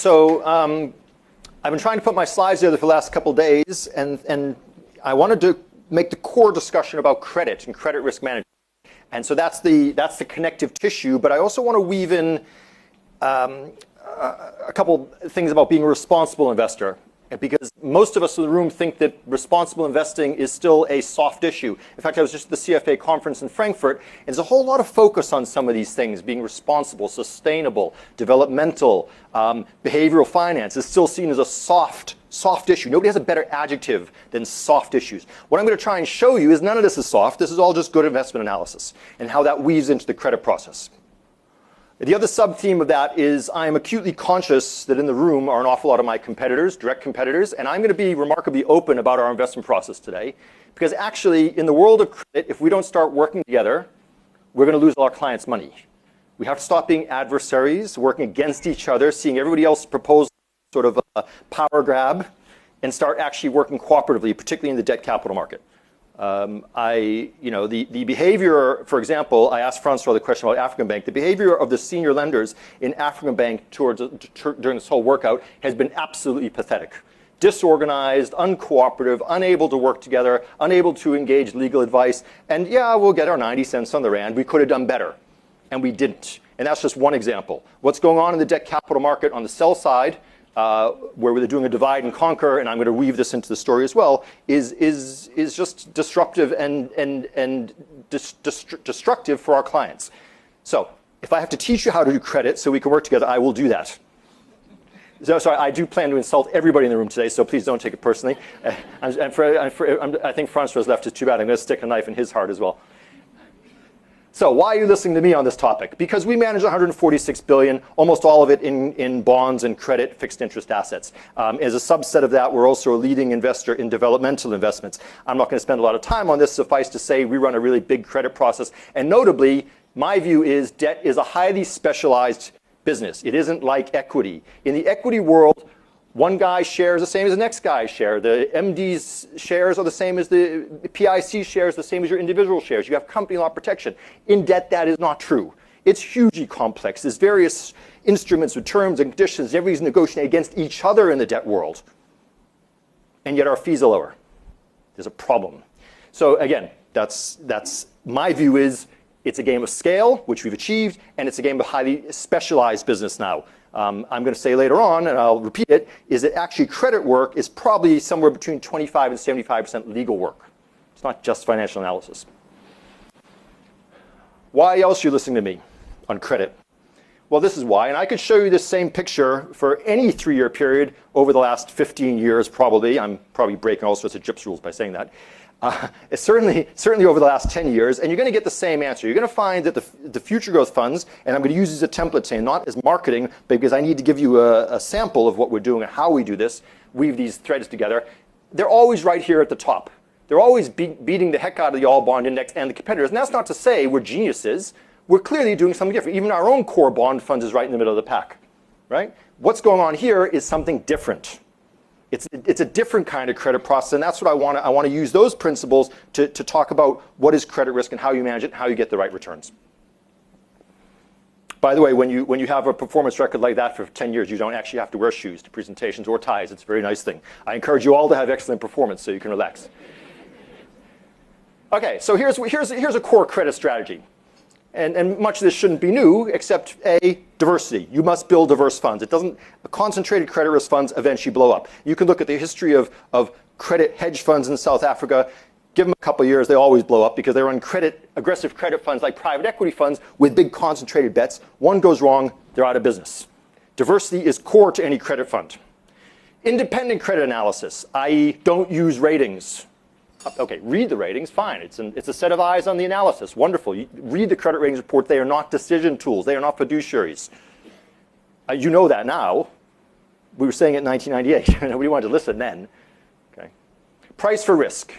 So um, I've been trying to put my slides together for the last couple days, and, and I wanted to make the core discussion about credit and credit risk management. And so that's the, that's the connective tissue, but I also want to weave in um, a, a couple things about being a responsible investor because most of us in the room think that responsible investing is still a soft issue. In fact, I was just at the CFA conference in Frankfurt, and there's a whole lot of focus on some of these things being responsible, sustainable, developmental, um, behavioral finance is still seen as a soft, soft issue. Nobody has a better adjective than soft issues. What I'm going to try and show you is none of this is soft. This is all just good investment analysis and how that weaves into the credit process. The other sub-theme of that is I am acutely conscious that in the room are an awful lot of my competitors, direct competitors, and I'm going to be remarkably open about our investment process today. Because actually, in the world of credit, if we don't start working together, we're going to lose all our clients' money. We have to stop being adversaries, working against each other, seeing everybody else propose sort of a power grab, and start actually working cooperatively, particularly in the debt capital market. Um, the, the behavior, for example, I asked Francois the question about African Bank. The behavior of the senior lenders in African Bank during this whole workout has been absolutely pathetic. Disorganized, uncooperative, unable to work together, unable to engage legal advice. And yeah, we'll get our 90 cents on the rand. We could have done better. And we didn't. And that's just one example. What's going on in the debt capital market on the sell side uh, where they're doing a divide and conquer, and I'm going to weave this into the story as well, is, is, is just disruptive and, and, and dis, destructive for our clients. So if I have to teach you how to do credit so we can work together, I will do that. So, sorry, I do plan to insult everybody in the room today, so please don't take it personally. Uh, and for, for, i think Francois left is too bad. I'm going to stick a knife in his heart as well. So why are you listening to me on this topic? Because we manage 146 billion, almost all of it in, in bonds and credit fixed interest assets. Um, as a subset of that, we're also a leading investor in developmental investments. I'm not going to spend a lot of time on this. Suffice to say, we run a really big credit process. And notably, my view is debt is a highly specialized business. It isn't like equity. In the equity world, one guy's share is the same as the next guy's share. The MD's shares are the same as the PIC shares, the same as your individual shares. You have company law protection. In debt, that is not true. It's hugely complex. There's various instruments with terms and conditions. Everybody's negotiating against each other in the debt world. And yet our fees are lower. There's a problem. So again, that's, that's my view is it's a game of scale, which we've achieved, and it's a game of highly specialized business now um, I'm going to say later on, and I'll repeat it, is that actually credit work is probably somewhere between 25 and 75% legal work. It's not just financial analysis. Why else are you listening to me on credit? Well, this is why, and I could show you this same picture for any three-year period over the last 15 years, probably. I'm probably breaking all sorts of GIPS rules by saying that. Uh, certainly, certainly over the last 10 years, and you're going to get the same answer. You're going to find that the, the future growth funds, and I'm going to use as a template saying not as marketing, because I need to give you a, a sample of what we're doing and how we do this, weave these threads together. They're always right here at the top. They're always be beating the heck out of the all bond index and the competitors. And that's not to say we're geniuses. We're clearly doing something different. Even our own core bond funds is right in the middle of the pack, right? What's going on here is something different. It's, it's a different kind of credit process, and that's what I want to I want to use those principles to, to talk about what is credit risk and how you manage it and how you get the right returns. By the way, when you, when you have a performance record like that for 10 years, you don't actually have to wear shoes to presentations or ties. It's a very nice thing. I encourage you all to have excellent performance so you can relax. Okay, so here's, here's, here's a core credit strategy. And, and much of this shouldn't be new, except A, diversity. You must build diverse funds. It doesn't, concentrated credit risk funds eventually blow up. You can look at the history of, of credit hedge funds in South Africa. Give them a couple years, they always blow up because they run credit, aggressive credit funds like private equity funds with big concentrated bets. One goes wrong, they're out of business. Diversity is core to any credit fund. Independent credit analysis, i.e., don't use ratings. Okay, read the ratings, fine. It's, an, it's a set of eyes on the analysis. Wonderful. You read the credit ratings report. They are not decision tools. They are not fiduciaries. Uh, you know that now. We were saying it in 1998. Nobody wanted to listen then. Okay. Price for risk.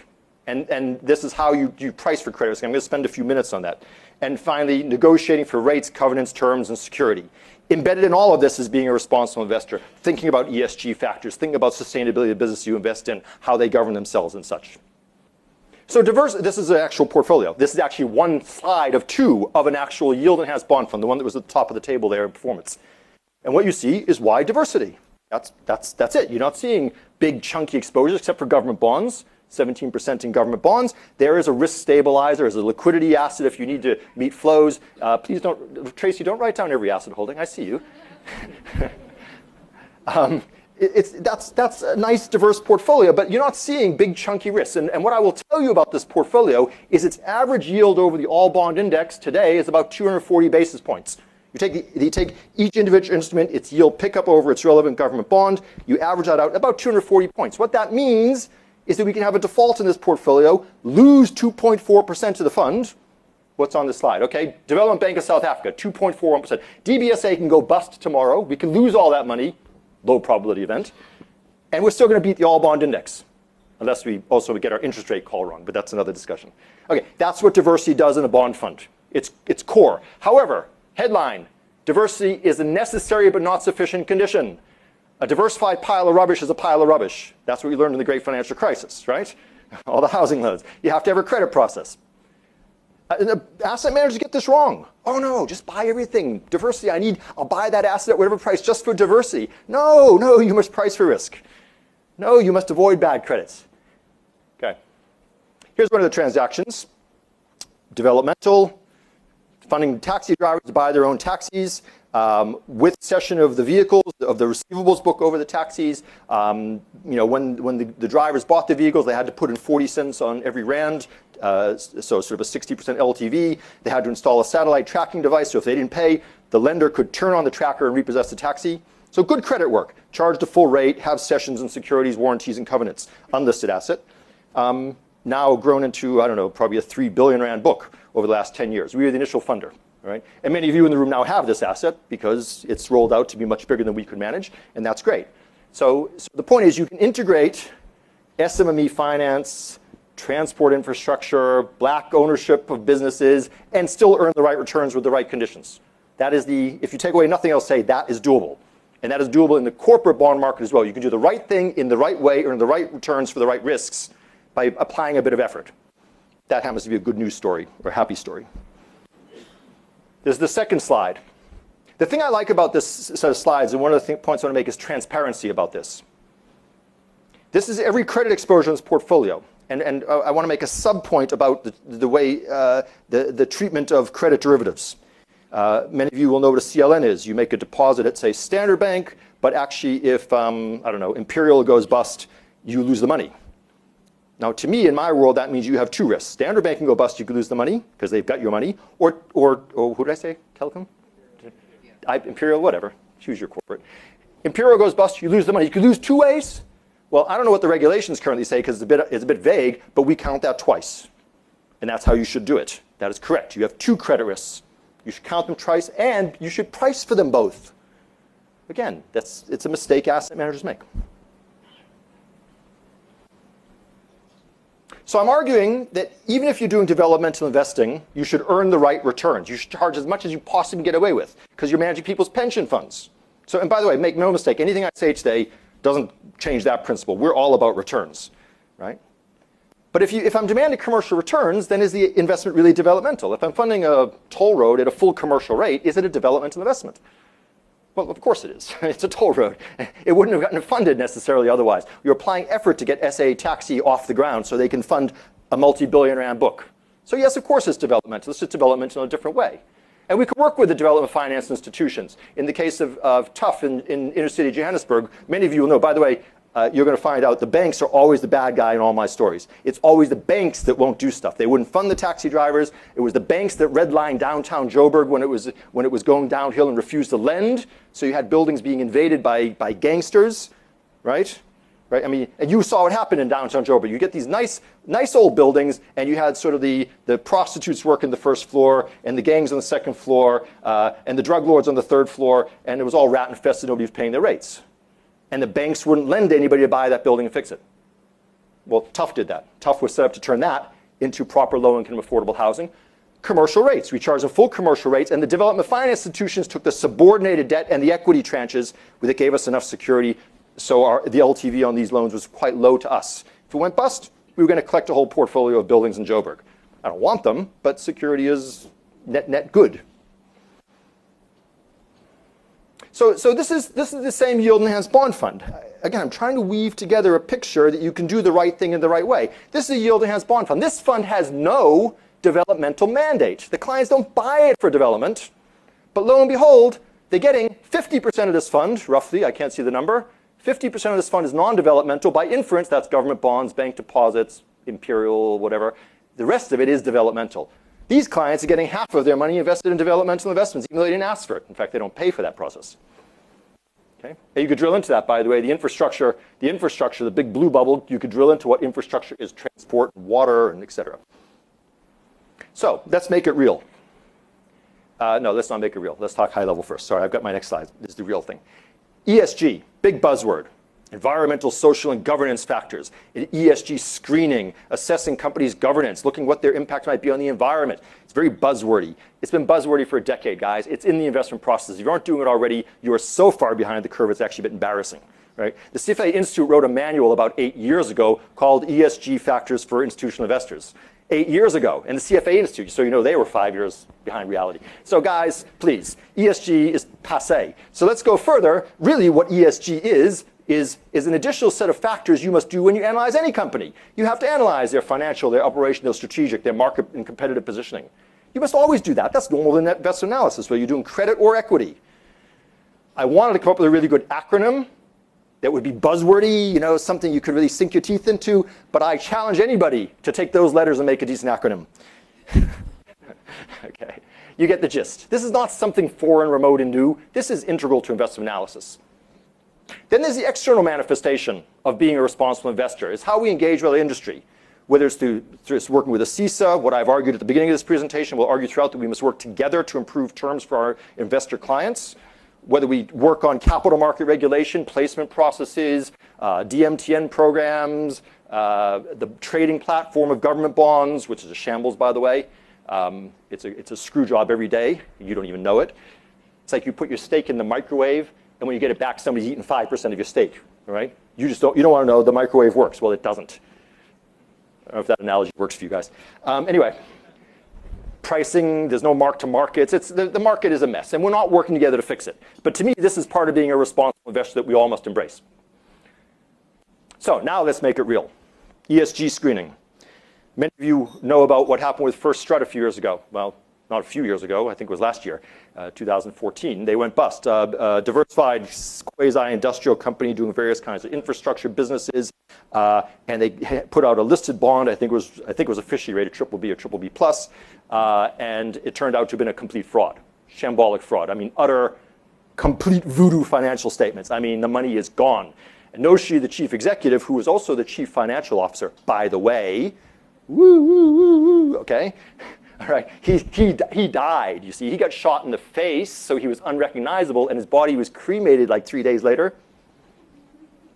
And, and this is how you, you price for credit risk. I'm going to spend a few minutes on that. And finally, negotiating for rates, covenants, terms, and security. Embedded in all of this is being a responsible investor, thinking about ESG factors, thinking about sustainability of the business you invest in, how they govern themselves and such. So diverse, this is an actual portfolio. This is actually one slide of two of an actual yield enhanced bond fund, the one that was at the top of the table there in performance. And what you see is wide diversity. That's, that's, that's it. You're not seeing big chunky exposures except for government bonds. 17% in government bonds. There is a risk stabilizer, as a liquidity asset if you need to meet flows. Uh, please don't, Tracy, don't write down every asset holding. I see you. um, it's, that's, that's a nice diverse portfolio, but you're not seeing big chunky risks. And, and what I will tell you about this portfolio is its average yield over the all bond index today is about 240 basis points. You take, the, you take each individual instrument, its yield pickup over its relevant government bond, you average that out about 240 points. What that means is that we can have a default in this portfolio, lose 2.4% of the fund. What's on the slide? Okay, Development Bank of South Africa, 2.41%. DBSA can go bust tomorrow. We can lose all that money, low probability event, and we're still going to beat the all bond index, unless we also get our interest rate call wrong, but that's another discussion. Okay, that's what diversity does in a bond fund. It's, it's core. However, headline, diversity is a necessary but not sufficient condition. A diversified pile of rubbish is a pile of rubbish. That's what we learned in the great financial crisis, right? All the housing loans. You have to have a credit process. Uh, asset managers get this wrong. Oh no, just buy everything. Diversity, I need, I'll buy that asset at whatever price just for diversity. No, no, you must price for risk. No, you must avoid bad credits. Okay. Here's one of the transactions. Developmental, funding taxi drivers to buy their own taxis um, with cession of the vehicles, of the receivables book over the taxis. Um, you know, when, when the, the, drivers bought the vehicles, they had to put in 40 cents on every rand, uh, so sort of a 60% LTV. They had to install a satellite tracking device, so if they didn't pay, the lender could turn on the tracker and repossess the taxi. So good credit work, charge the full rate, have cessions and securities, warranties and covenants, unlisted asset. Um, now grown into, I don't know, probably a 3 billion rand book over the last 10 years. We were the initial funder. Right? And many of you in the room now have this asset because it's rolled out to be much bigger than we could manage, and that's great. So, so the point is you can integrate SMME finance, transport infrastructure, black ownership of businesses, and still earn the right returns with the right conditions. That is the, if you take away nothing else, say that is doable. And that is doable in the corporate bond market as well. You can do the right thing in the right way, earn the right returns for the right risks by applying a bit of effort. That happens to be a good news story or a happy story. There's the second slide. The thing I like about this set of slides, and one of the points I want to make is transparency about this. This is every credit exposure in this portfolio. And, and uh, I want to make a sub-point about the, the way uh, the, the treatment of credit derivatives. Uh, many of you will know what a CLN is. You make a deposit at, say, Standard Bank, but actually if, um, I don't know, Imperial goes bust, you lose the money. Now, to me, in my world, that means you have two risks. Standard Bank can go bust, you could lose the money because they've got your money. Or, or, or who did I say? Telecom? I, Imperial, whatever. Choose your corporate. Imperial goes bust, you lose the money. You could lose two ways. Well, I don't know what the regulations currently say because it's, a bit, it's a bit vague, but we count that twice. And that's how you should do it. That is correct. You have two credit risks. You should count them twice, and you should price for them both. Again, that's, it's a mistake asset managers make. So I'm arguing that even if you're doing developmental investing, you should earn the right returns. You should charge as much as you possibly get away with because you're managing people's pension funds. So, and by the way, make no mistake, anything I say today doesn't change that principle. We're all about returns, right? But if, you, if I'm demanding commercial returns, then is the investment really developmental? If I'm funding a toll road at a full commercial rate, is it a developmental investment? Well, of course it is. it's a toll road. It wouldn't have gotten funded necessarily otherwise. You're applying effort to get SA Taxi off the ground so they can fund a multi-billion rand book. So yes, of course it's developmental. It's just developmental in a different way. And we could work with the development finance institutions. In the case of, of TUHF in, in inner city Johannesburg, many of you will know, by the way, uh, you're going to find out the banks are always the bad guy in all my stories. It's always the banks that won't do stuff. They wouldn't fund the taxi drivers. It was the banks that redlined downtown Joburg when it was, when it was going downhill and refused to lend. So you had buildings being invaded by, by gangsters, right? Right? I mean, and you saw what happened in downtown Joburg. You get these nice, nice old buildings, and you had sort of the, the prostitutes working the first floor, and the gangs on the second floor, uh, and the drug lords on the third floor, and it was all rat infested. Nobody was paying their rates and the banks wouldn't lend to anybody to buy that building and fix it. Well, TUHF did that. TUHF was set up to turn that into proper low-income affordable housing. Commercial rates. We charged them full commercial rates, and the development finance institutions took the subordinated debt and the equity tranches that gave us enough security, so our, the LTV on these loans was quite low to us. If it went bust, we were going to collect a whole portfolio of buildings in Joburg. I don't want them, but security is net net good. So, so this, is, this is the same yield enhanced bond fund. Again, I'm trying to weave together a picture that you can do the right thing in the right way. This is a yield enhanced bond fund. This fund has no developmental mandate. The clients don't buy it for development. But lo and behold, they're getting 50% of this fund, roughly, I can't see the number. 50% of this fund is non-developmental. By inference, that's government bonds, bank deposits, imperial, whatever. The rest of it is developmental. These clients are getting half of their money invested in developmental investments, even though they didn't ask for it. In fact, they don't pay for that process. Okay? And you could drill into that, by the way. The infrastructure, the infrastructure, the big blue bubble, you could drill into what infrastructure is transport, water, and et cetera. So let's make it real. Uh, no, let's not make it real. Let's talk high level first. Sorry, I've got my next slide. This is the real thing. ESG, big buzzword. Environmental, social, and governance factors. ESG screening, assessing companies' governance, looking what their impact might be on the environment. It's very buzzwordy. It's been buzzwordy for a decade, guys. It's in the investment process. If you aren't doing it already, you are so far behind the curve, it's actually a bit embarrassing. Right? The CFA Institute wrote a manual about eight years ago called ESG Factors for Institutional Investors eight years ago and the CFA Institute, so you know they were five years behind reality. So guys, please, ESG is passe. So let's go further. Really what ESG is, is, is an additional set of factors you must do when you analyze any company. You have to analyze their financial, their operational, strategic, their market and competitive positioning. You must always do that. That's normal in investment analysis, whether you're doing credit or equity. I wanted to come up with a really good acronym that would be buzzwordy, you know, something you could really sink your teeth into. But I challenge anybody to take those letters and make a decent acronym. okay, you get the gist. This is not something foreign, remote, and new. This is integral to investment analysis. Then there's the external manifestation of being a responsible investor. It's how we engage with the industry. Whether it's through, working with ASISA, what I've argued at the beginning of this presentation, we'll argue throughout that we must work together to improve terms for our investor clients whether we work on capital market regulation, placement processes, uh, DMTN programs, uh, the trading platform of government bonds, which is a shambles, by the way. Um, it's a screw job every day. You don't even know it. It's like you put your steak in the microwave, and when you get it back, somebody's eaten 5% of your steak, right? You just don't, you don't want to know the microwave works. Well, it doesn't. I don't know if that analogy works for you guys. Um, anyway, pricing, there's no mark to markets. It's, the, the market is a mess, and we're not working together to fix it. But to me, this is part of being a responsible investor that we all must embrace. So now let's make it real. ESG screening. Many of you know about what happened with First Strut a few years ago. Well, not a few years ago, I think it was last year, uh, 2014. They went bust. Uh, uh, diversified quasi-industrial company doing various kinds of infrastructure businesses, and they put out a listed bond. I think it was officially rated triple B or triple B plus, and it turned out to have been a complete fraud, shambolic fraud. I mean, utter, complete voodoo financial statements. I mean, the money is gone. And Noshi, the chief executive, who was also the chief financial officer, by the way, woo, woo, woo, okay? All right, he, he, he died, you see. He got shot in the face, so he was unrecognizable, and his body was cremated like three days later.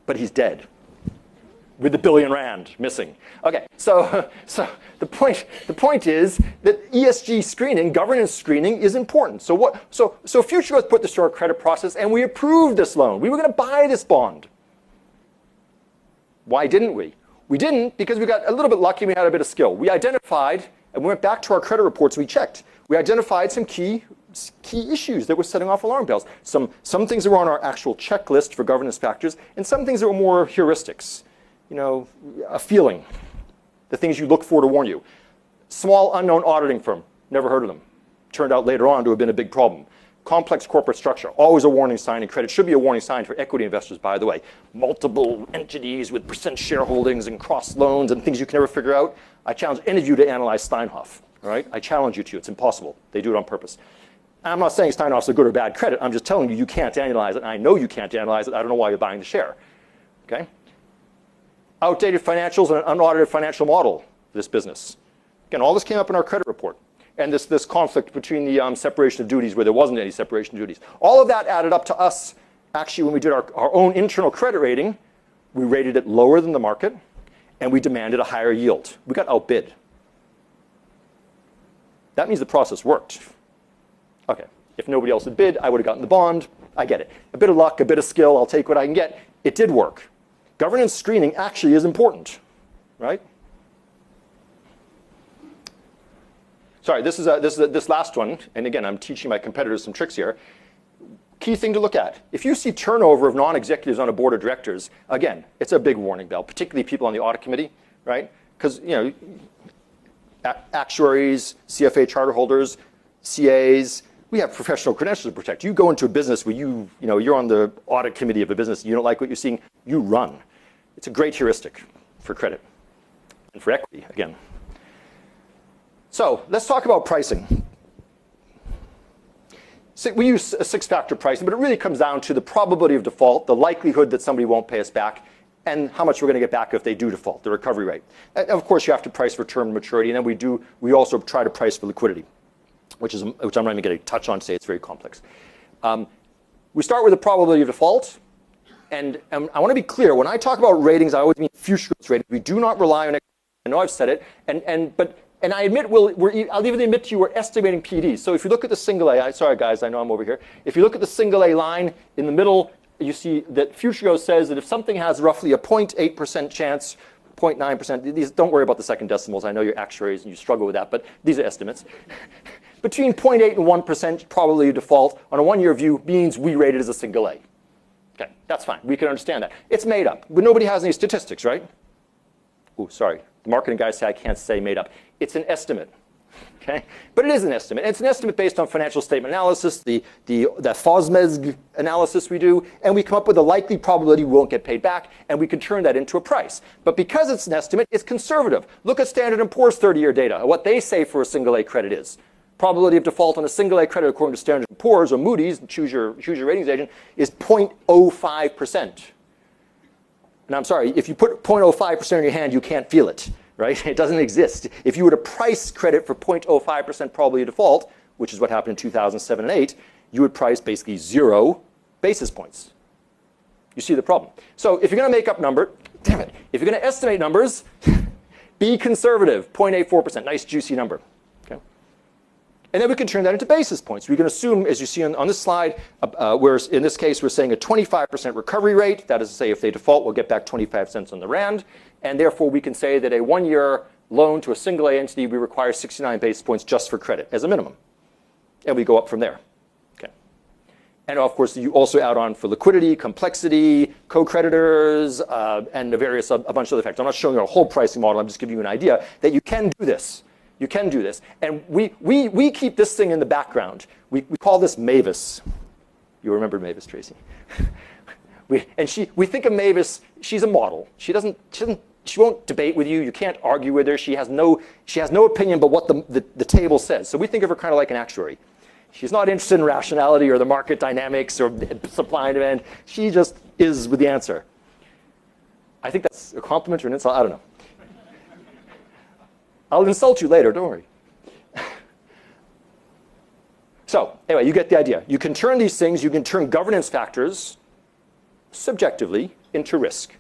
But he's dead with the billion rand missing. Okay, so, so the, point, the point is that ESG screening, governance screening, is important. So, what, so, so Future Growth put this through our credit process, and we approved this loan. We were going to buy this bond. Why didn't we? We didn't because we got a little bit lucky we had a bit of skill. We identified, and we went back to our credit reports, we checked. We identified some key key issues that were setting off alarm bells. Some, some things that were on our actual checklist for governance factors, and some things that were more heuristics you know, a feeling, the things you look for to warn you. Small unknown auditing firm, never heard of them. Turned out later on to have been a big problem. Complex corporate structure, always a warning sign, and credit should be a warning sign for equity investors, by the way. Multiple entities with percent shareholdings and cross loans and things you can never figure out. I challenge any of you to analyze Steinhoff. All right? I challenge you to. It's impossible. They do it on purpose. I'm not saying Steinhoff's a good or bad credit. I'm just telling you you can't analyze it. I know you can't analyze it. I don't know why you're buying the share. Okay? outdated financials and an unaudited financial model for this business. Again, all this came up in our credit report. And this, this conflict between the um, separation of duties where there wasn't any separation of duties. All of that added up to us, actually, when we did our, our own internal credit rating, we rated it lower than the market, and we demanded a higher yield. We got outbid. That means the process worked. Okay, if nobody else had bid, I would have gotten the bond. I get it. A bit of luck, a bit of skill, I'll take what I can get. It did work governance screening actually is important, right? Sorry, this is, a, this is a, this last one, and again, I'm teaching my competitors some tricks here. key thing to look at. If you see turnover of non-executives on a board of directors, again, it's a big warning bell, particularly people on the audit committee, right? Because you know, actuaries, CFA charter holders, CAs, we have professional credentials to protect. You go into a business where you, you know, you're on the audit committee of a business, you don't like what you're seeing, you run. It's a great heuristic for credit and for equity, again. So let's talk about pricing. So we use a six-factor pricing, but it really comes down to the probability of default, the likelihood that somebody won't pay us back, and how much we're going to get back if they do default, the recovery rate. And of course, you have to price for term maturity, and then we do. We also try to price for liquidity, which is which I'm not even going to touch on today. It's very complex. Um, we start with the probability of default, and, and I want to be clear. When I talk about ratings, I always mean future growth ratings. We do not rely on. I know I've said it, and and but and I admit, we'll, I'll even admit to you, we're estimating PDs. So if you look at the single A, I, sorry guys, I know I'm over here. If you look at the single A line in the middle, you see that Futuregrowth says that if something has roughly a 0.8% chance, 0.9%, these, don't worry about the second decimals. I know you're actuaries and you struggle with that, but these are estimates. Between 0.8 and 1% probably default on a one-year view means we rate it as a single A. Okay, that's fine. We can understand that. It's made up, but nobody has any statistics, right? Oh, sorry. The marketing guys say I can't say made up. It's an estimate. Okay? But it is an estimate. It's an estimate based on financial statement analysis, the, the, the FOSMESG analysis we do, and we come up with a likely probability we won't get paid back, and we can turn that into a price. But because it's an estimate, it's conservative. Look at Standard & Poor's 30-year data, what they say for a single A credit is. Probability of default on a single A credit according to Standard & Poor's or Moody's, choose your, choose your ratings agent, is 0.05%. And I'm sorry, if you put 0.05% in your hand, you can't feel it right? It doesn't exist. If you were to price credit for 0.05% probability of default, which is what happened in 2007 and 8, you would price basically zero basis points. You see the problem. So if you're going to make up number, damn it, if you're going to estimate numbers, be conservative, 0.84%, nice juicy number. And then we can turn that into basis points. We can assume, as you see on, on this slide, uh, uh, where in this case we're saying a 25% recovery rate. That is to say, if they default, we'll get back 25 cents on the rand and therefore we can say that a one-year loan to a single A entity, we require 69 basis points just for credit as a minimum. And we go up from there. Okay. And of course, you also add on for liquidity, complexity, co-creditors, uh, and a various a bunch of other factors. I'm not showing you a whole pricing model. I'm just giving you an idea that you can do this. You can do this. And we, we, we keep this thing in the background. We, we call this Mavis. You remember Mavis, Tracy? we, and she, we think of Mavis, she's a model. She doesn't, she doesn't she won't debate with you. You can't argue with her. She has no, she has no opinion but what the, the, the table says. So we think of her kind of like an actuary. She's not interested in rationality or the market dynamics or supply and demand. She just is with the answer. I think that's a compliment or an insult. I don't know. I'll insult you later, don't worry. so, anyway, you get the idea. You can turn these things, you can turn governance factors subjectively into risk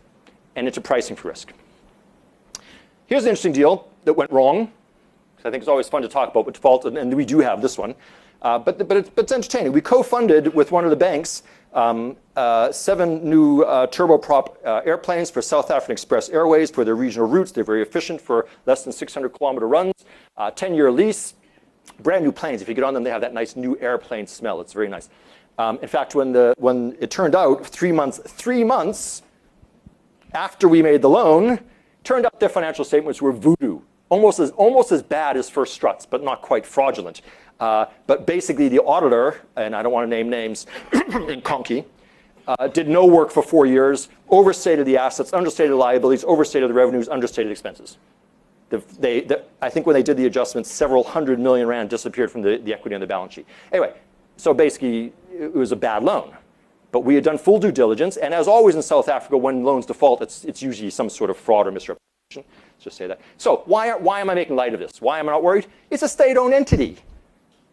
and into pricing for risk. Here's an interesting deal that went wrong. I think it's always fun to talk about with default, and we do have this one. Uh, but, but, it's, but, it's, entertaining. We co-funded with one of the banks um, uh, seven new uh, turboprop uh, airplanes for South African Express Airways for their regional routes. They're very efficient for less than 600 kilometer runs. 10-year uh, lease, brand new planes. If you get on them, they have that nice new airplane smell. It's very nice. Um, in fact, when, the, when it turned out, three months, three months after we made the loan, Turned out their financial statements were voodoo, almost as, almost as bad as First Struts, but not quite fraudulent. Uh, but basically, the auditor, and I don't want to name names, Nkonki, uh, did no work for four years, overstated the assets, understated the liabilities, overstated the revenues, understated expenses. I think when they did the adjustments, several hundred million rand disappeared from the, equity on the balance sheet. Anyway, so basically, it was a bad loan. But we had done full due diligence, and as always in South Africa, when loans default, it's, usually some sort of fraud or misrepresentation. Let's just say that. So why, why am I making light of this? Why am I not worried? It's a state-owned entity,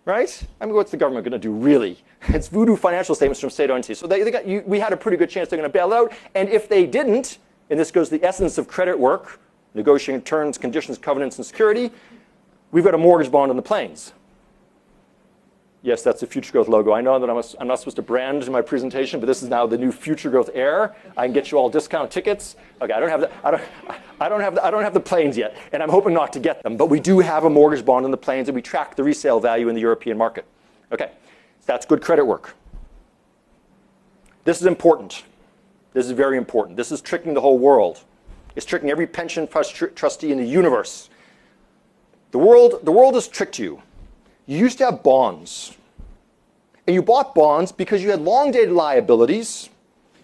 right? I mean, what's the government going to do, really? It's voodoo financial statements from state-owned entities. So they, they got, you, we had a pretty good chance they're going to bail out, and if they didn't, and this goes to the essence of credit work, negotiating terms, conditions, covenants, and security, we've got a mortgage bond on the planes. Yes, that's a Future Growth logo. I know that I'm, a, I'm, not supposed to brand my presentation, but this is now the new Future Growth Air. I can get you all discount tickets. Okay, I don't have the, I don't, I don't have the, I don't have the planes yet, and I'm hoping not to get them. But we do have a mortgage bond on the planes, and we track the resale value in the European market. Okay, that's good credit work. This is important. This is very important. This is tricking the whole world. It's tricking every pension trustee in the universe. The world, the world has tricked you. You used to have bonds. And you bought bonds because you had long dated liabilities,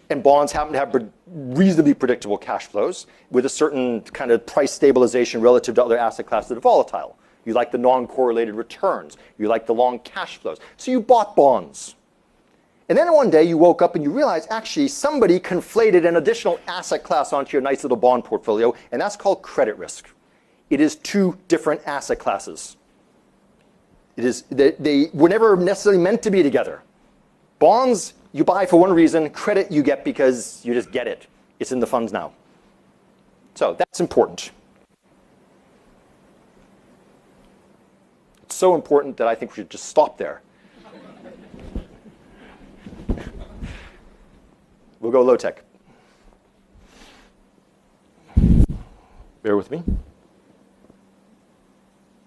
and bonds happen to have reasonably predictable cash flows with a certain kind of price stabilization relative to other asset classes that are volatile. You like the non correlated returns, you like the long cash flows. So you bought bonds. And then one day you woke up and you realized actually somebody conflated an additional asset class onto your nice little bond portfolio, and that's called credit risk. It is two different asset classes. It is, they, they were never necessarily meant to be together. Bonds you buy for one reason, credit you get because you just get it. It's in the funds now. So that's important. It's so important that I think we should just stop there. we'll go low tech. Bear with me.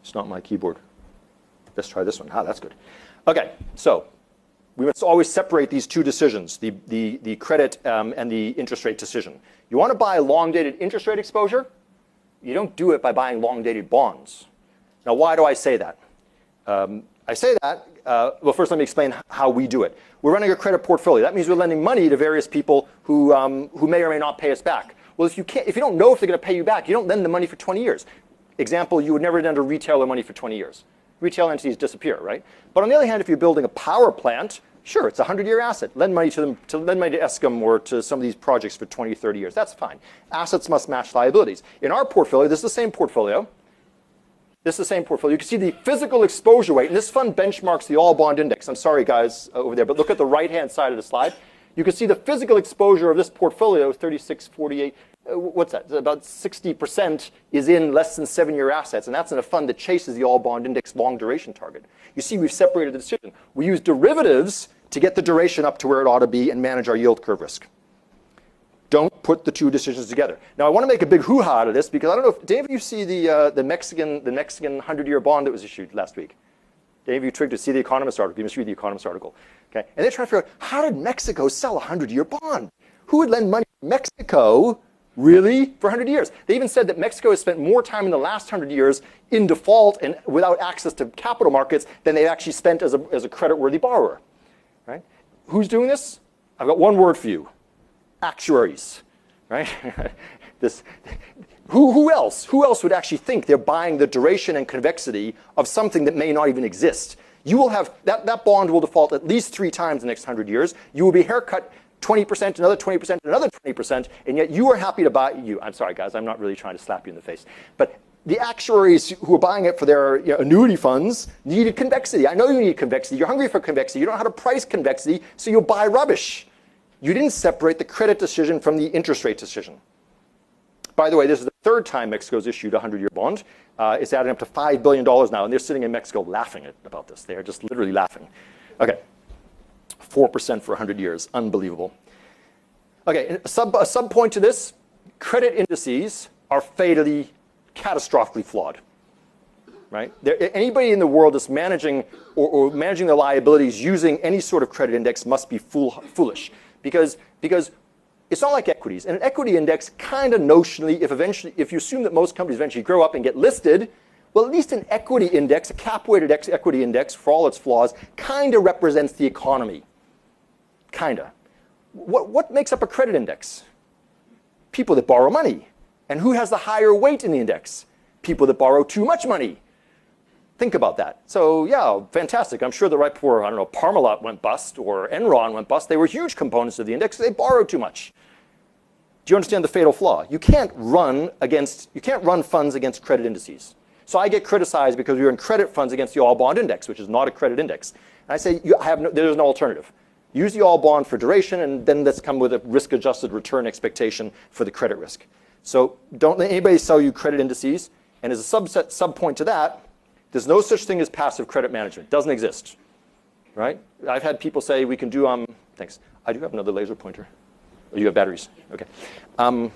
It's not my keyboard. Let's try this one. Ah, that's good. Okay, so we must always separate these two decisions, the, the, the credit um, and the interest rate decision. You want to buy long-dated interest rate exposure? You don't do it by buying long-dated bonds. Now, why do I say that? Um, I say that, uh, well, first let me explain how we do it. We're running a credit portfolio. That means we're lending money to various people who, um, who may or may not pay us back. Well, if you, can't, if you don't know if they're going to pay you back, you don't lend the money for 20 years. Example, you would never lend a retailer money for 20 years retail entities disappear, right? But on the other hand, if you're building a power plant, sure, it's a 100-year asset. Lend money to them, to lend money to Eskom or to some of these projects for 20, 30 years. That's fine. Assets must match liabilities. In our portfolio, this is the same portfolio. This is the same portfolio. You can see the physical exposure weight, and this fund benchmarks the all bond index. I'm sorry, guys, over there, but look at the right-hand side of the slide. You can see the physical exposure of this portfolio, 36, 48, uh, what's that? About 60% is in less than seven year assets, and that's in a fund that chases the all bond index long duration target. You see, we've separated the decision. We use derivatives to get the duration up to where it ought to be and manage our yield curve risk. Don't put the two decisions together. Now, I want to make a big hoo ha out of this because I don't know if, of you see the, uh, the Mexican, the Mexican 100 year bond that was issued last week? Of you trigged to see the Economist article? You must read the Economist article. Okay? And they're trying to figure out how did Mexico sell a 100 year bond? Who would lend money to Mexico Really? For 100 years. They even said that Mexico has spent more time in the last 100 years in default and without access to capital markets than they've actually spent as a, as a credit-worthy borrower. Right? Who's doing this? I've got one word for you. Actuaries. Right? this, who, who else? Who else would actually think they're buying the duration and convexity of something that may not even exist? You will have, that, that bond will default at least three times the next 100 years. You will be haircut 20%, another 20%, another 20%, and yet you are happy to buy you. I'm sorry, guys, I'm not really trying to slap you in the face. But the actuaries who are buying it for their you know, annuity funds needed convexity. I know you need convexity. You're hungry for convexity. You don't know how to price convexity, so you'll buy rubbish. You didn't separate the credit decision from the interest rate decision. By the way, this is the third time Mexico's issued a 100 year bond. Uh, it's adding up to $5 billion now, and they're sitting in Mexico laughing about this. They're just literally laughing. Okay. 4% for 100 years. Unbelievable. Okay, a sub, a sub point to this credit indices are fatally, catastrophically flawed. Right? There, anybody in the world that's managing or, or, managing their liabilities using any sort of credit index must be fool, foolish because, because it's not like equities. And an equity index kind of notionally, if eventually, if you assume that most companies eventually grow up and get listed, well, at least an equity index, a cap-weighted equity index, for all its flaws, kind of represents the economy. Kinda. What, what makes up a credit index? People that borrow money. And who has the higher weight in the index? People that borrow too much money. Think about that. So yeah, fantastic. I'm sure the right before, I don't know, Parmalat went bust or Enron went bust, they were huge components of the index. They borrowed too much. Do you understand the fatal flaw? You can't run against, you can't run funds against credit indices. So I get criticized because we are in credit funds against the all bond index, which is not a credit index. And I say, you have no, there's no alternative. Use the all bond for duration, and then let's come with a risk adjusted return expectation for the credit risk. So don't let anybody sell you credit indices. And as a subset, sub point to that, there's no such thing as passive credit management. Doesn't exist. Right? I've had people say we can do, um, thanks. I do have another laser pointer. Oh, you have batteries. Okay. Um,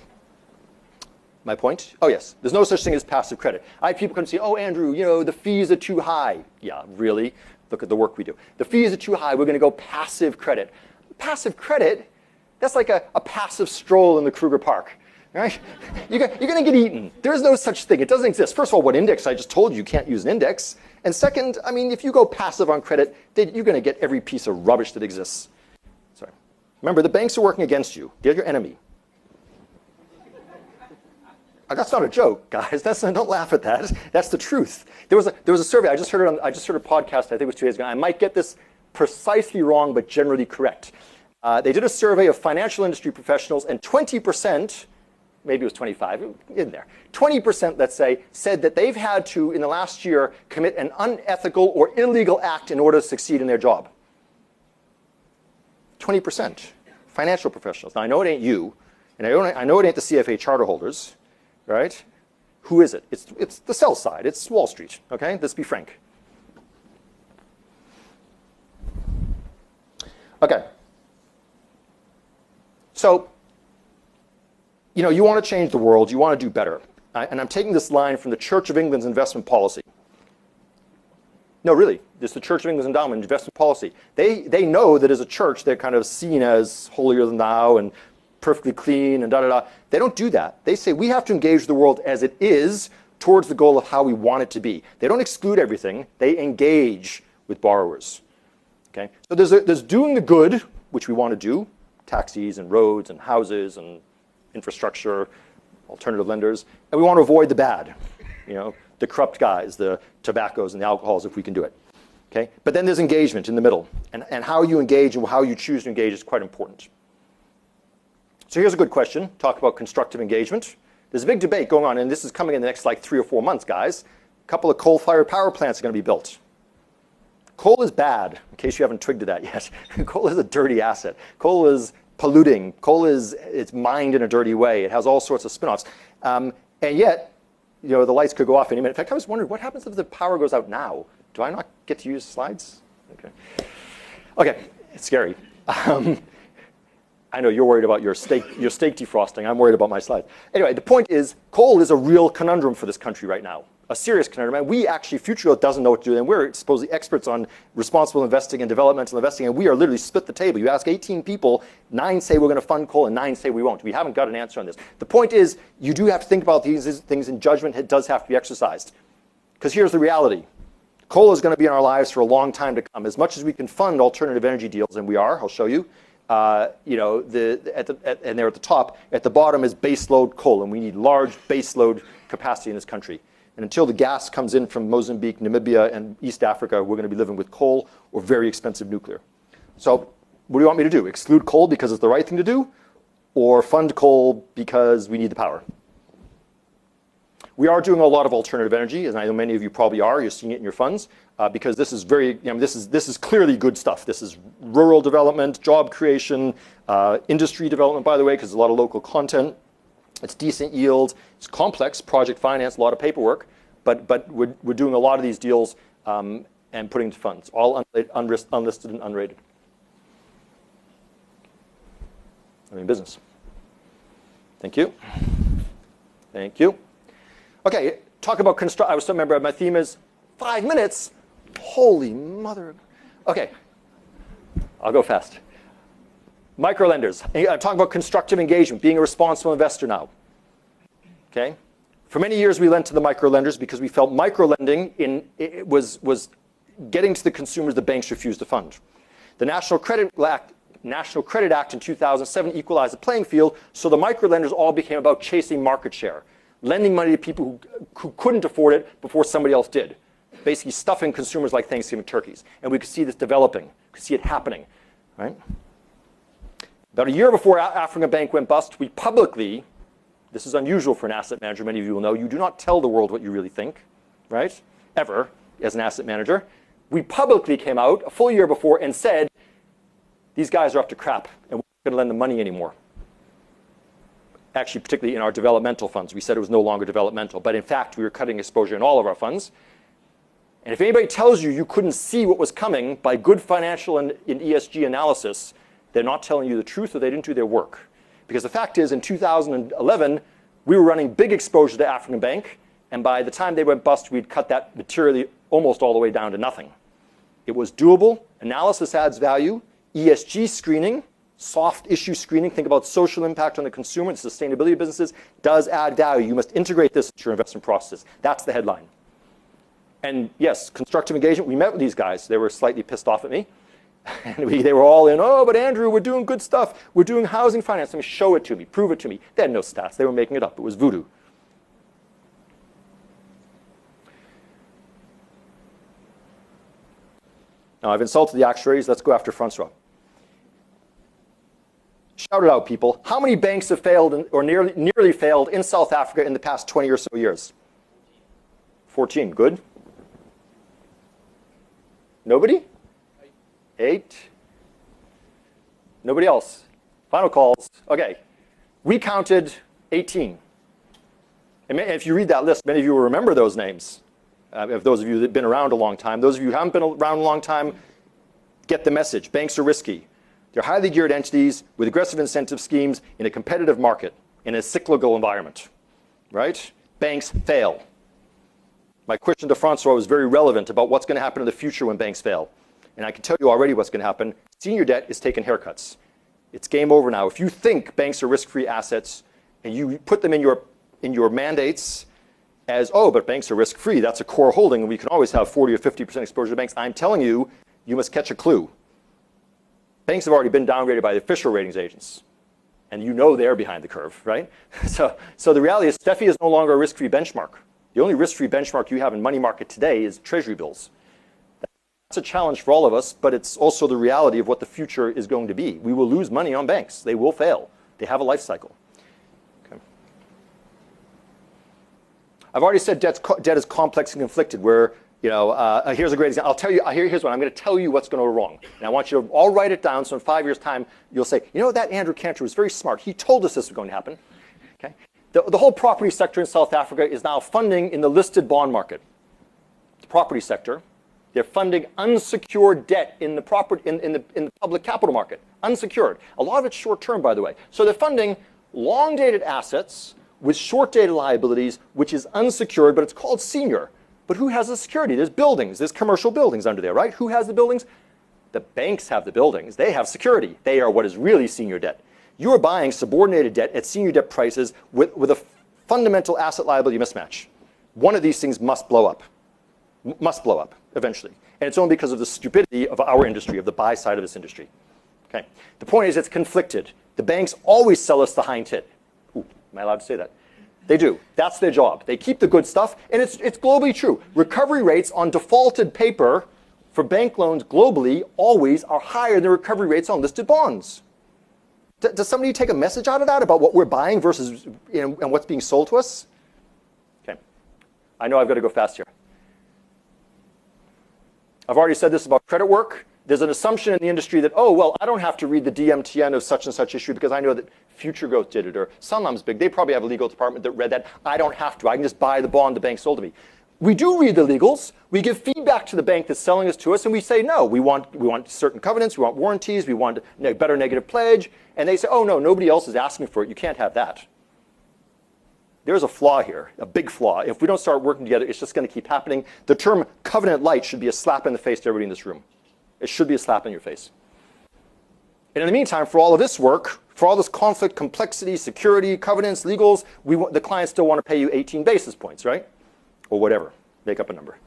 my point? Oh, yes. There's no such thing as passive credit. I have people come and say, oh, Andrew, you know, the fees are too high. Yeah, really? Look at the work we do. The fees are too high. We're going to go passive credit. passive credit, that's like a, a passive stroll in the Kruger Park. Right? You're, going to get eaten. There's no such thing. It doesn't exist. First of all, what index? I just told you you can't use an index. And second, I mean, if you go passive on credit, you're going to get every piece of rubbish that exists. Sorry. Remember, the banks are working against you. They're your enemy. That's not a joke, guys. That's don't laugh at that. That's the truth. There was a there was a survey. I just heard it on. I just heard a podcast. I think it was two days ago. I might get this precisely wrong, but generally correct. Uh, they did a survey of financial industry professionals, and 20 percent maybe it was 25, in there. 20%, let's say, said that they've had to, in the last year, commit an unethical or illegal act in order to succeed in their job. 20%. Financial professionals. Now, I know it ain't you, and I, I know it ain't the CFA charter holders, right? Who is it? It's, it's the sell side. It's Wall Street, okay? Let's be frank. Okay. So you know, you want to change the world, you want to do better. And I'm taking this line from the Church of England's investment policy. No, really, it's the Church of England's endowment investment policy. They, they know that as a church, they're kind of seen as holier than thou and perfectly clean and da da da. They don't do that. They say we have to engage the world as it is towards the goal of how we want it to be. They don't exclude everything, they engage with borrowers. Okay? So there's, a, there's doing the good, which we want to do, taxis and roads and houses and infrastructure, alternative lenders, and we want to avoid the bad, you know, the corrupt guys, the tobaccos and the alcohols if we can do it. Okay? But then there's engagement in the middle, and, and how you engage and how you choose to engage is quite important. So here's a good question. Talk about constructive engagement. There's a big debate going on, and this is coming in the next like three or four months, guys. A couple of coal-fired power plants are going to be built. Coal is bad, in case you haven't twigged to that yet. coal is a dirty asset. Coal is polluting. Coal is it's mined in a dirty way. It has all sorts of spin-offs. Um, and yet, you know, the lights could go off any minute. In fact, I was wondering what happens if the power goes out now? Do I not get to use slides? Okay. Okay, it's scary. Um, I know you're worried about your steak, your steak defrosting. I'm worried about my slides. Anyway, the point is, coal is a real conundrum for this country right now a serious conundrum. And we actually, Future Growth doesn't know what to do. And we're supposedly experts on responsible investing and developmental investing. And we are literally split the table. You ask 18 people, nine say we're going to fund coal and nine say we won't. We haven't got an answer on this. The point is, you do have to think about these things and judgment it does have to be exercised. Because here's the reality. Coal is going to be in our lives for a long time to come. As much as we can fund alternative energy deals, and we are, I'll show you, Uh, you know, and they're at the top. At the bottom is baseload coal, and we need large baseload capacity in this country. And until the gas comes in from Mozambique, Namibia, and East Africa, we're going to be living with coal or very expensive nuclear. So what do you want me to do? Exclude coal because it's the right thing to do? Or fund coal because we need the power? We are doing a lot of alternative energy, and I know many of you probably are. You're seeing it in your funds uh, because this is very, this is this is clearly good stuff. This is rural development, job creation, uh, industry development, by the way, because a lot of local content. It's decent yield. It's complex, project finance, a lot of paperwork, but, but we're, we're doing a lot of these deals um, and putting to funds, all unlisted, unlisted and unrated. I mean, business. Thank you. Thank you. Okay, talk about construct. I was still remember my theme is five minutes. Holy mother. Okay, I'll go fast. Microlenders. I'm uh, talking about constructive engagement, being a responsible investor now. Okay? For many years, we lent to the microlenders because we felt microlending in, it was, was getting to the consumers the banks refused to fund. The National Credit Act, National Credit Act in 2007 equalized the playing field, so the microlenders all became about chasing market share, lending money to people who, who couldn't afford it before somebody else did, basically stuffing consumers like Thanksgiving turkeys. And we could see this developing, we could see it happening, right? About a year before African Bank went bust, we publicly, this is unusual for an asset manager, many of you will know, you do not tell the world what you really think, right? Ever, as an asset manager. We publicly came out a full year before and said, these guys are up to crap and we're not going to lend them money anymore. Actually, particularly in our developmental funds. We said it was no longer developmental, but in fact, we were cutting exposure in all of our funds. And if anybody tells you you couldn't see what was coming by good financial and, and ESG analysis, they're not telling you the truth or they didn't do their work. Because the fact is, in 2011, we were running big exposure to African Bank, and by the time they went bust, we'd cut that materially almost all the way down to nothing. It was doable. Analysis adds value. ESG screening, soft issue screening, think about social impact on the consumer and sustainability businesses, does add value. You must integrate this into your investment process. That's the headline. And yes, constructive engagement. We met with these guys. They were slightly pissed off at me. And we, they were all in, oh, but Andrew, we're doing good stuff. We're doing housing finance. I mean, show it to me, prove it to me. They had no stats. They were making it up. It was voodoo. Now, I've insulted the actuaries. Let's go after Francois. Shout it out, people. How many banks have failed or nearly, nearly failed in South Africa in the past 20 or so years? 14. Good. Nobody? Eight. Nobody else. Final calls. Okay. We counted 18. And if you read that list, many of you will remember those names. Uh, if those of you that have been around a long time. Those of you who haven't been around a long time, get the message. Banks are risky. They're highly geared entities with aggressive incentive schemes in a competitive market, in a cyclical environment, right? Banks fail. My question to Francois was very relevant about what's going to happen in the future when banks fail. And I can tell you already what's going to happen. Senior debt is taking haircuts. It's game over now. If you think banks are risk-free assets and you put them in your, in your mandates as, oh, but banks are risk-free, that's a core holding, and we can always have 40 or 50% exposure to banks, I'm telling you, you must catch a clue. Banks have already been downgraded by the official ratings agents. And you know they're behind the curve, right? So, so the reality is STeFI is no longer a risk-free benchmark. The only risk-free benchmark you have in money market today is treasury bills. That's a challenge for all of us, but it's also the reality of what the future is going to be. We will lose money on banks. They will fail. They have a life cycle. Okay. I've already said debt is complex and conflicted, where you know, uh, here's a great example. I'll tell you, here, here's one. I'm going to tell you what's going to go wrong. And I want you to all write it down so in five years' time, you'll say, you know, that Andrew Canter was very smart. He told us this was going to happen. Okay? The, the whole property sector in South Africa is now funding in the listed bond market. The property sector, they're funding unsecured debt in the, property, in, in, the, in the public capital market. Unsecured. A lot of it's short term, by the way. So they're funding long dated assets with short dated liabilities, which is unsecured, but it's called senior. But who has the security? There's buildings, there's commercial buildings under there, right? Who has the buildings? The banks have the buildings. They have security. They are what is really senior debt. You are buying subordinated debt at senior debt prices with, with a fundamental asset liability mismatch. One of these things must blow up, M must blow up eventually. And it's only because of the stupidity of our industry, of the buy side of this industry. Okay. The point is it's conflicted. The banks always sell us the hind tit. Ooh, am I allowed to say that? They do. That's their job. They keep the good stuff, and it's, it's globally true. Recovery rates on defaulted paper for bank loans globally always are higher than recovery rates on listed bonds. D does somebody take a message out of that about what we're buying versus you know, and what's being sold to us? Okay. I know I've got to go fast here. I've already said this about credit work. There's an assumption in the industry that, oh, well, I don't have to read the DMTN of such and such issue because I know that Futuregrowth did it, or Sanlam's big. They probably have a legal department that read that. I don't have to. I can just buy the bond the bank sold to me. We do read the legals. We give feedback to the bank that's selling this to us, and we say, no, we want, we want certain covenants, we want warranties, we want a better negative pledge. And they say, oh, no, nobody else is asking for it. You can't have that. There's a flaw here, a big flaw. If we don't start working together, it's just going to keep happening. The term covenant light should be a slap in the face to everybody in this room. It should be a slap in your face. And in the meantime, for all of this work, for all this conflict, complexity, security, covenants, legals, we want, the clients still want to pay you 18 basis points, right? Or whatever. Make up a number.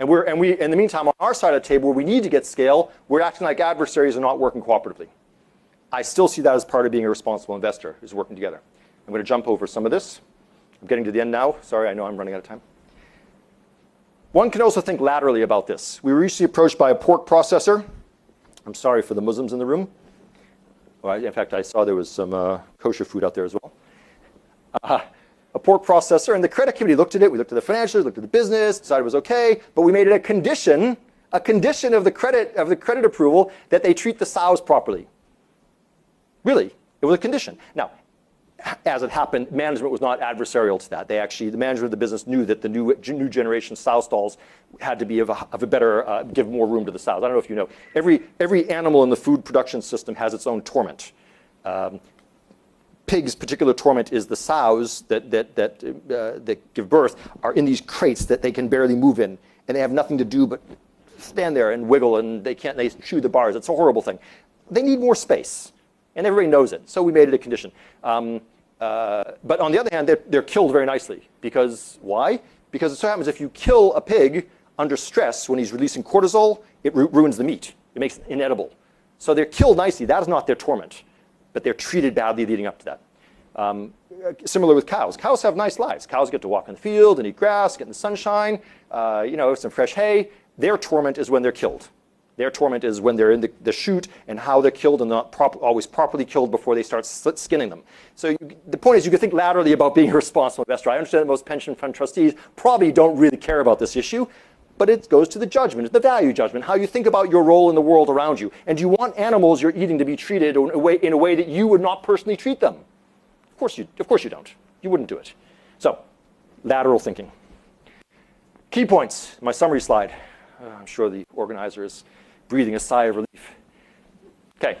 And we're and we in the meantime on our side of the table where we need to get scale, we're acting like adversaries and not working cooperatively. I still see that as part of being a responsible investor, is working together. I'm going to jump over some of this. I'm getting to the end now. Sorry, I know I'm running out of time. One can also think laterally about this. We were recently approached by a pork processor. I'm sorry for the Muslims in the room. Well, in fact, I saw there was some uh, kosher food out there as well. Uh, a pork processor, and the credit committee looked at it. We looked at the financials, looked at the business, decided it was okay, but we made it a condition, a condition of the credit of the credit approval that they treat the sows properly. Really, it was a condition. Now, as it happened, management was not adversarial to that. They actually, the management of the business knew that the new, new generation sow stalls had to be of a, of a better, uh, give more room to the sows. I don't know if you know, every, every animal in the food production system has its own torment. Um, pigs' particular torment is the sows that, that, that, uh, that give birth are in these crates that they can barely move in, and they have nothing to do but stand there and wiggle and they can't, they chew the bars. It's a horrible thing. They need more space. And everybody knows it. So we made it a condition. Um, uh, but on the other hand, they're, they're killed very nicely. Because why? Because it so happens if you kill a pig under stress when he's releasing cortisol, it ru- ruins the meat. It makes it inedible. So they're killed nicely. That is not their torment. But they're treated badly leading up to that. Um, similar with cows. Cows have nice lives. Cows get to walk in the field and eat grass, get in the sunshine, uh, you know, some fresh hay. Their torment is when they're killed. Their torment is when they're in the, the chute and how they're killed and not prop- always properly killed before they start skinning them. So you, the point is you can think laterally about being a responsible investor. I understand that most pension fund trustees probably don't really care about this issue, but it goes to the judgment, the value judgment, how you think about your role in the world around you. And do you want animals you're eating to be treated in a way, in a way that you would not personally treat them? Of course you, of course you don't. You wouldn't do it. So, lateral thinking. Key points, my summary slide. Uh, I'm sure the organizer is breathing a sigh of relief. Okay.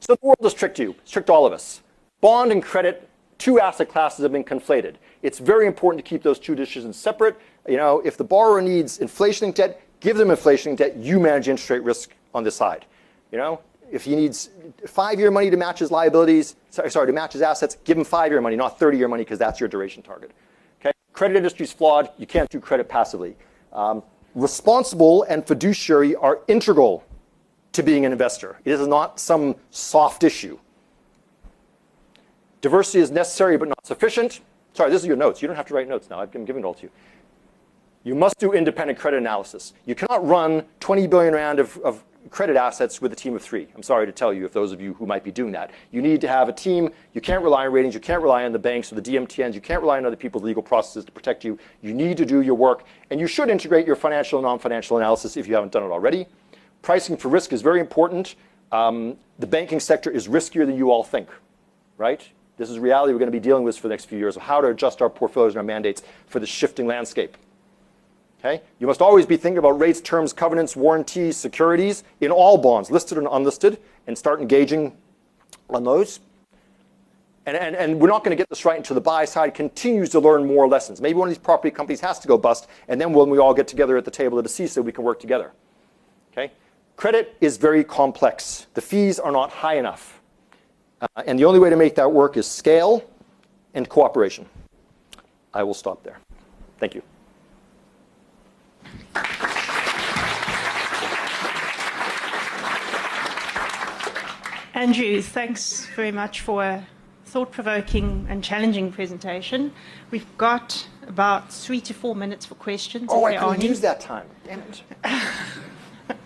So the world has tricked you, it's tricked all of us. Bond and credit, two asset classes have been conflated. It's very important to keep those two decisions separate. You know, if the borrower needs inflation-linked debt, give them inflation-linked debt. You manage interest rate risk on this side. You know, if he needs five-year money to match his liabilities, sorry, sorry, to match his assets, give him five-year money, not 30-year money, because that's your duration target. Okay? Credit industry is flawed. You can't do credit passively. Um, responsible and fiduciary are integral to being an investor. It is not some soft issue. Diversity is necessary but not sufficient. Sorry, this is your notes. You don't have to write notes now. I'm giving it all to you. You must do independent credit analysis. You cannot run 20 billion rand of, of credit assets with a team of three. I'm sorry to tell you, if those of you who might be doing that. You need to have a team. You can't rely on ratings. You can't rely on the banks or the DMTNs. You can't rely on other people's legal processes to protect you. You need to do your work. And you should integrate your financial and non financial analysis if you haven't done it already. Pricing for risk is very important. Um, the banking sector is riskier than you all think, right? This is reality we're going to be dealing with for the next few years of how to adjust our portfolios and our mandates for the shifting landscape. Okay? You must always be thinking about rates, terms, covenants, warranties, securities in all bonds, listed and unlisted, and start engaging on those. And, and, and we're not going to get this right until the buy side continues to learn more lessons. Maybe one of these property companies has to go bust, and then when we all get together at the table at ASISA, we can work together. Okay? Credit is very complex. The fees are not high enough. Uh, and the only way to make that work is scale and cooperation. I will stop there. Thank you. Andrew, thanks very much for a thought-provoking and challenging presentation. We've got about three to four minutes for questions. Oh, I couldn't use that time. Damn it.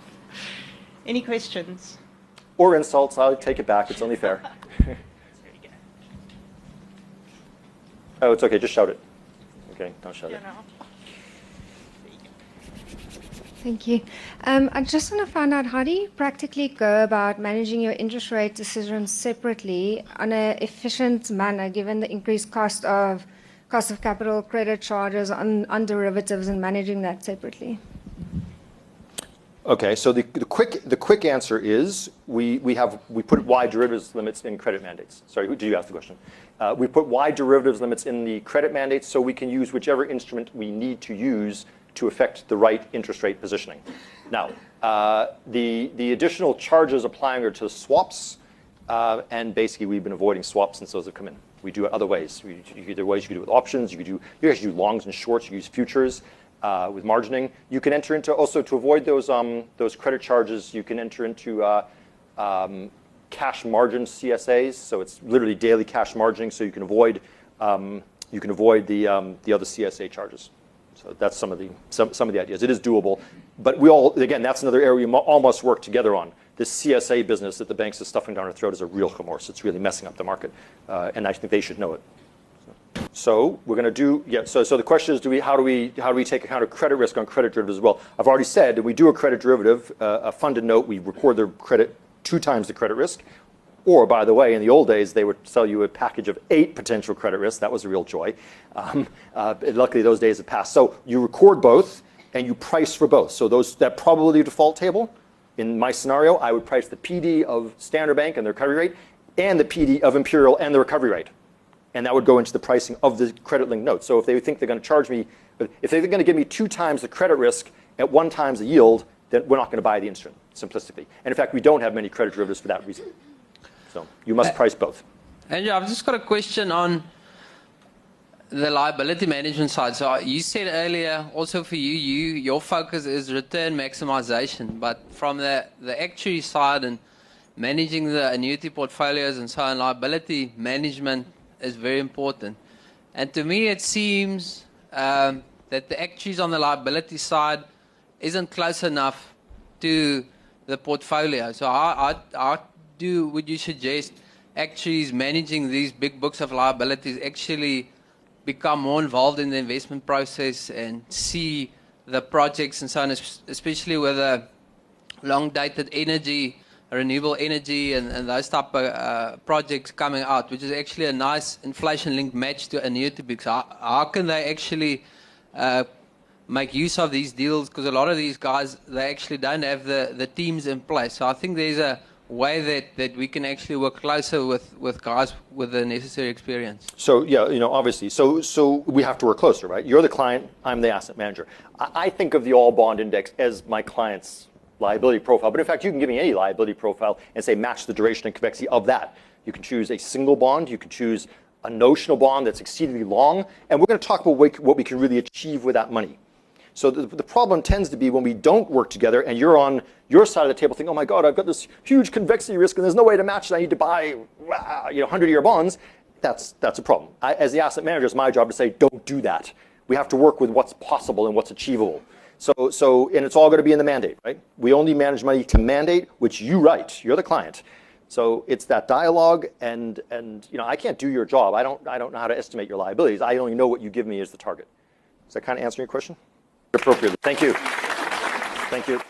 Any questions? Or insults. I'll take it back. It's only fair. oh, it's okay. Just shout it. Okay, don't shout it. Thank you. Um, I just want to find out how do you practically go about managing your interest rate decisions separately on an efficient manner, given the increased cost of cost of capital, credit charges on, derivatives, and managing that separately? Okay, so the, quick the quick answer is we, we have we put wide derivatives limits in credit mandates. Sorry, did you ask the question? Uh, we put wide derivatives limits in the credit mandates so we can use whichever instrument we need to use to affect the right interest rate positioning. Now, uh, the, the additional charges applying are to swaps, uh, and basically we've been avoiding swaps since those have come in. We do it other ways. We, you, ways you can do it with options. You do you actually do longs and shorts. You use futures uh, with margining. You can enter into also to avoid those um, those credit charges. You can enter into uh, um, cash margin CSAs. So it's literally daily cash margining. So you can avoid um, you can avoid the um, the other CSA charges. So that's some of the some, some of the ideas. It is doable, but we all again that's another area we all must work together on. This CSA business that the banks are stuffing down our throat is a real commerce. It's really messing up the market, uh, and I think they should know it. So we're going to do yeah. So so the question is, do we how do we how do we take account of credit risk on credit derivatives as well? I've already said that we do a credit derivative, uh, a funded note. We record the credit two times the credit risk. Or, by the way, in the old days, they would sell you a package of eight potential credit risks. That was a real joy. Um, uh, luckily, those days have passed. So you record both, and you price for both. So those that probability default table, in my scenario, I would price the PD of Standard Bank and the recovery rate, and the PD of Imperial and the recovery rate. And that would go into the pricing of the credit linked note. So if they think they're going to charge me, if they're going to give me two times the credit risk at one times the yield, then we're not going to buy the instrument, simplistically. And in fact, we don't have many credit derivatives for that reason. So you must price both. Andrew, I've just got a question on the liability management side. So you said earlier, also for you, you your focus is return maximization, but from the, the actuary side and managing the annuity portfolios and so on, liability management is very important. And to me, it seems um, that the actuaries on the liability side isn't close enough to the portfolio. So how, how, how do would you suggest actuaries managing these big books of liabilities actually become more involved in the investment process and see the projects and so on, especially with the long dated energy, renewable energy, and, and those type of uh, projects coming out, which is actually a nice inflation linked match to annuity books. How, how can they actually uh, make use of these deals? Because a lot of these guys, they actually don't have the, the teams in place. So I think there's a way that, that we can actually work closer with, with guys with the necessary experience? So yeah, you know, obviously, so so we have to work closer, right? You're the client, I'm the asset manager. I, I think of the all bond index as my client's liability profile, but in fact, you can give me any liability profile and say match the duration and convexity of that. You can choose a single bond, you can choose a notional bond that's exceedingly long, and we're going to talk about what we can really achieve with that money. So the, the, problem tends to be when we don't work together and you're on your side of the table thinking, oh my God, I've got this huge convexity risk and there's no way to match it. I need to buy ah, you know, 100-year bonds. That's, that's a problem. I, as the asset manager, it's my job to say, don't do that. We have to work with what's possible and what's achievable. So, so, and it's all going to be in the mandate, right? We only manage money to mandate, which you write. You're the client. So it's that dialogue, and and you know I can't do your job. I don't I don't know how to estimate your liabilities. I only know what you give me as the target. Does that kind of answer your question? Appropriately. Thank you. Thank you.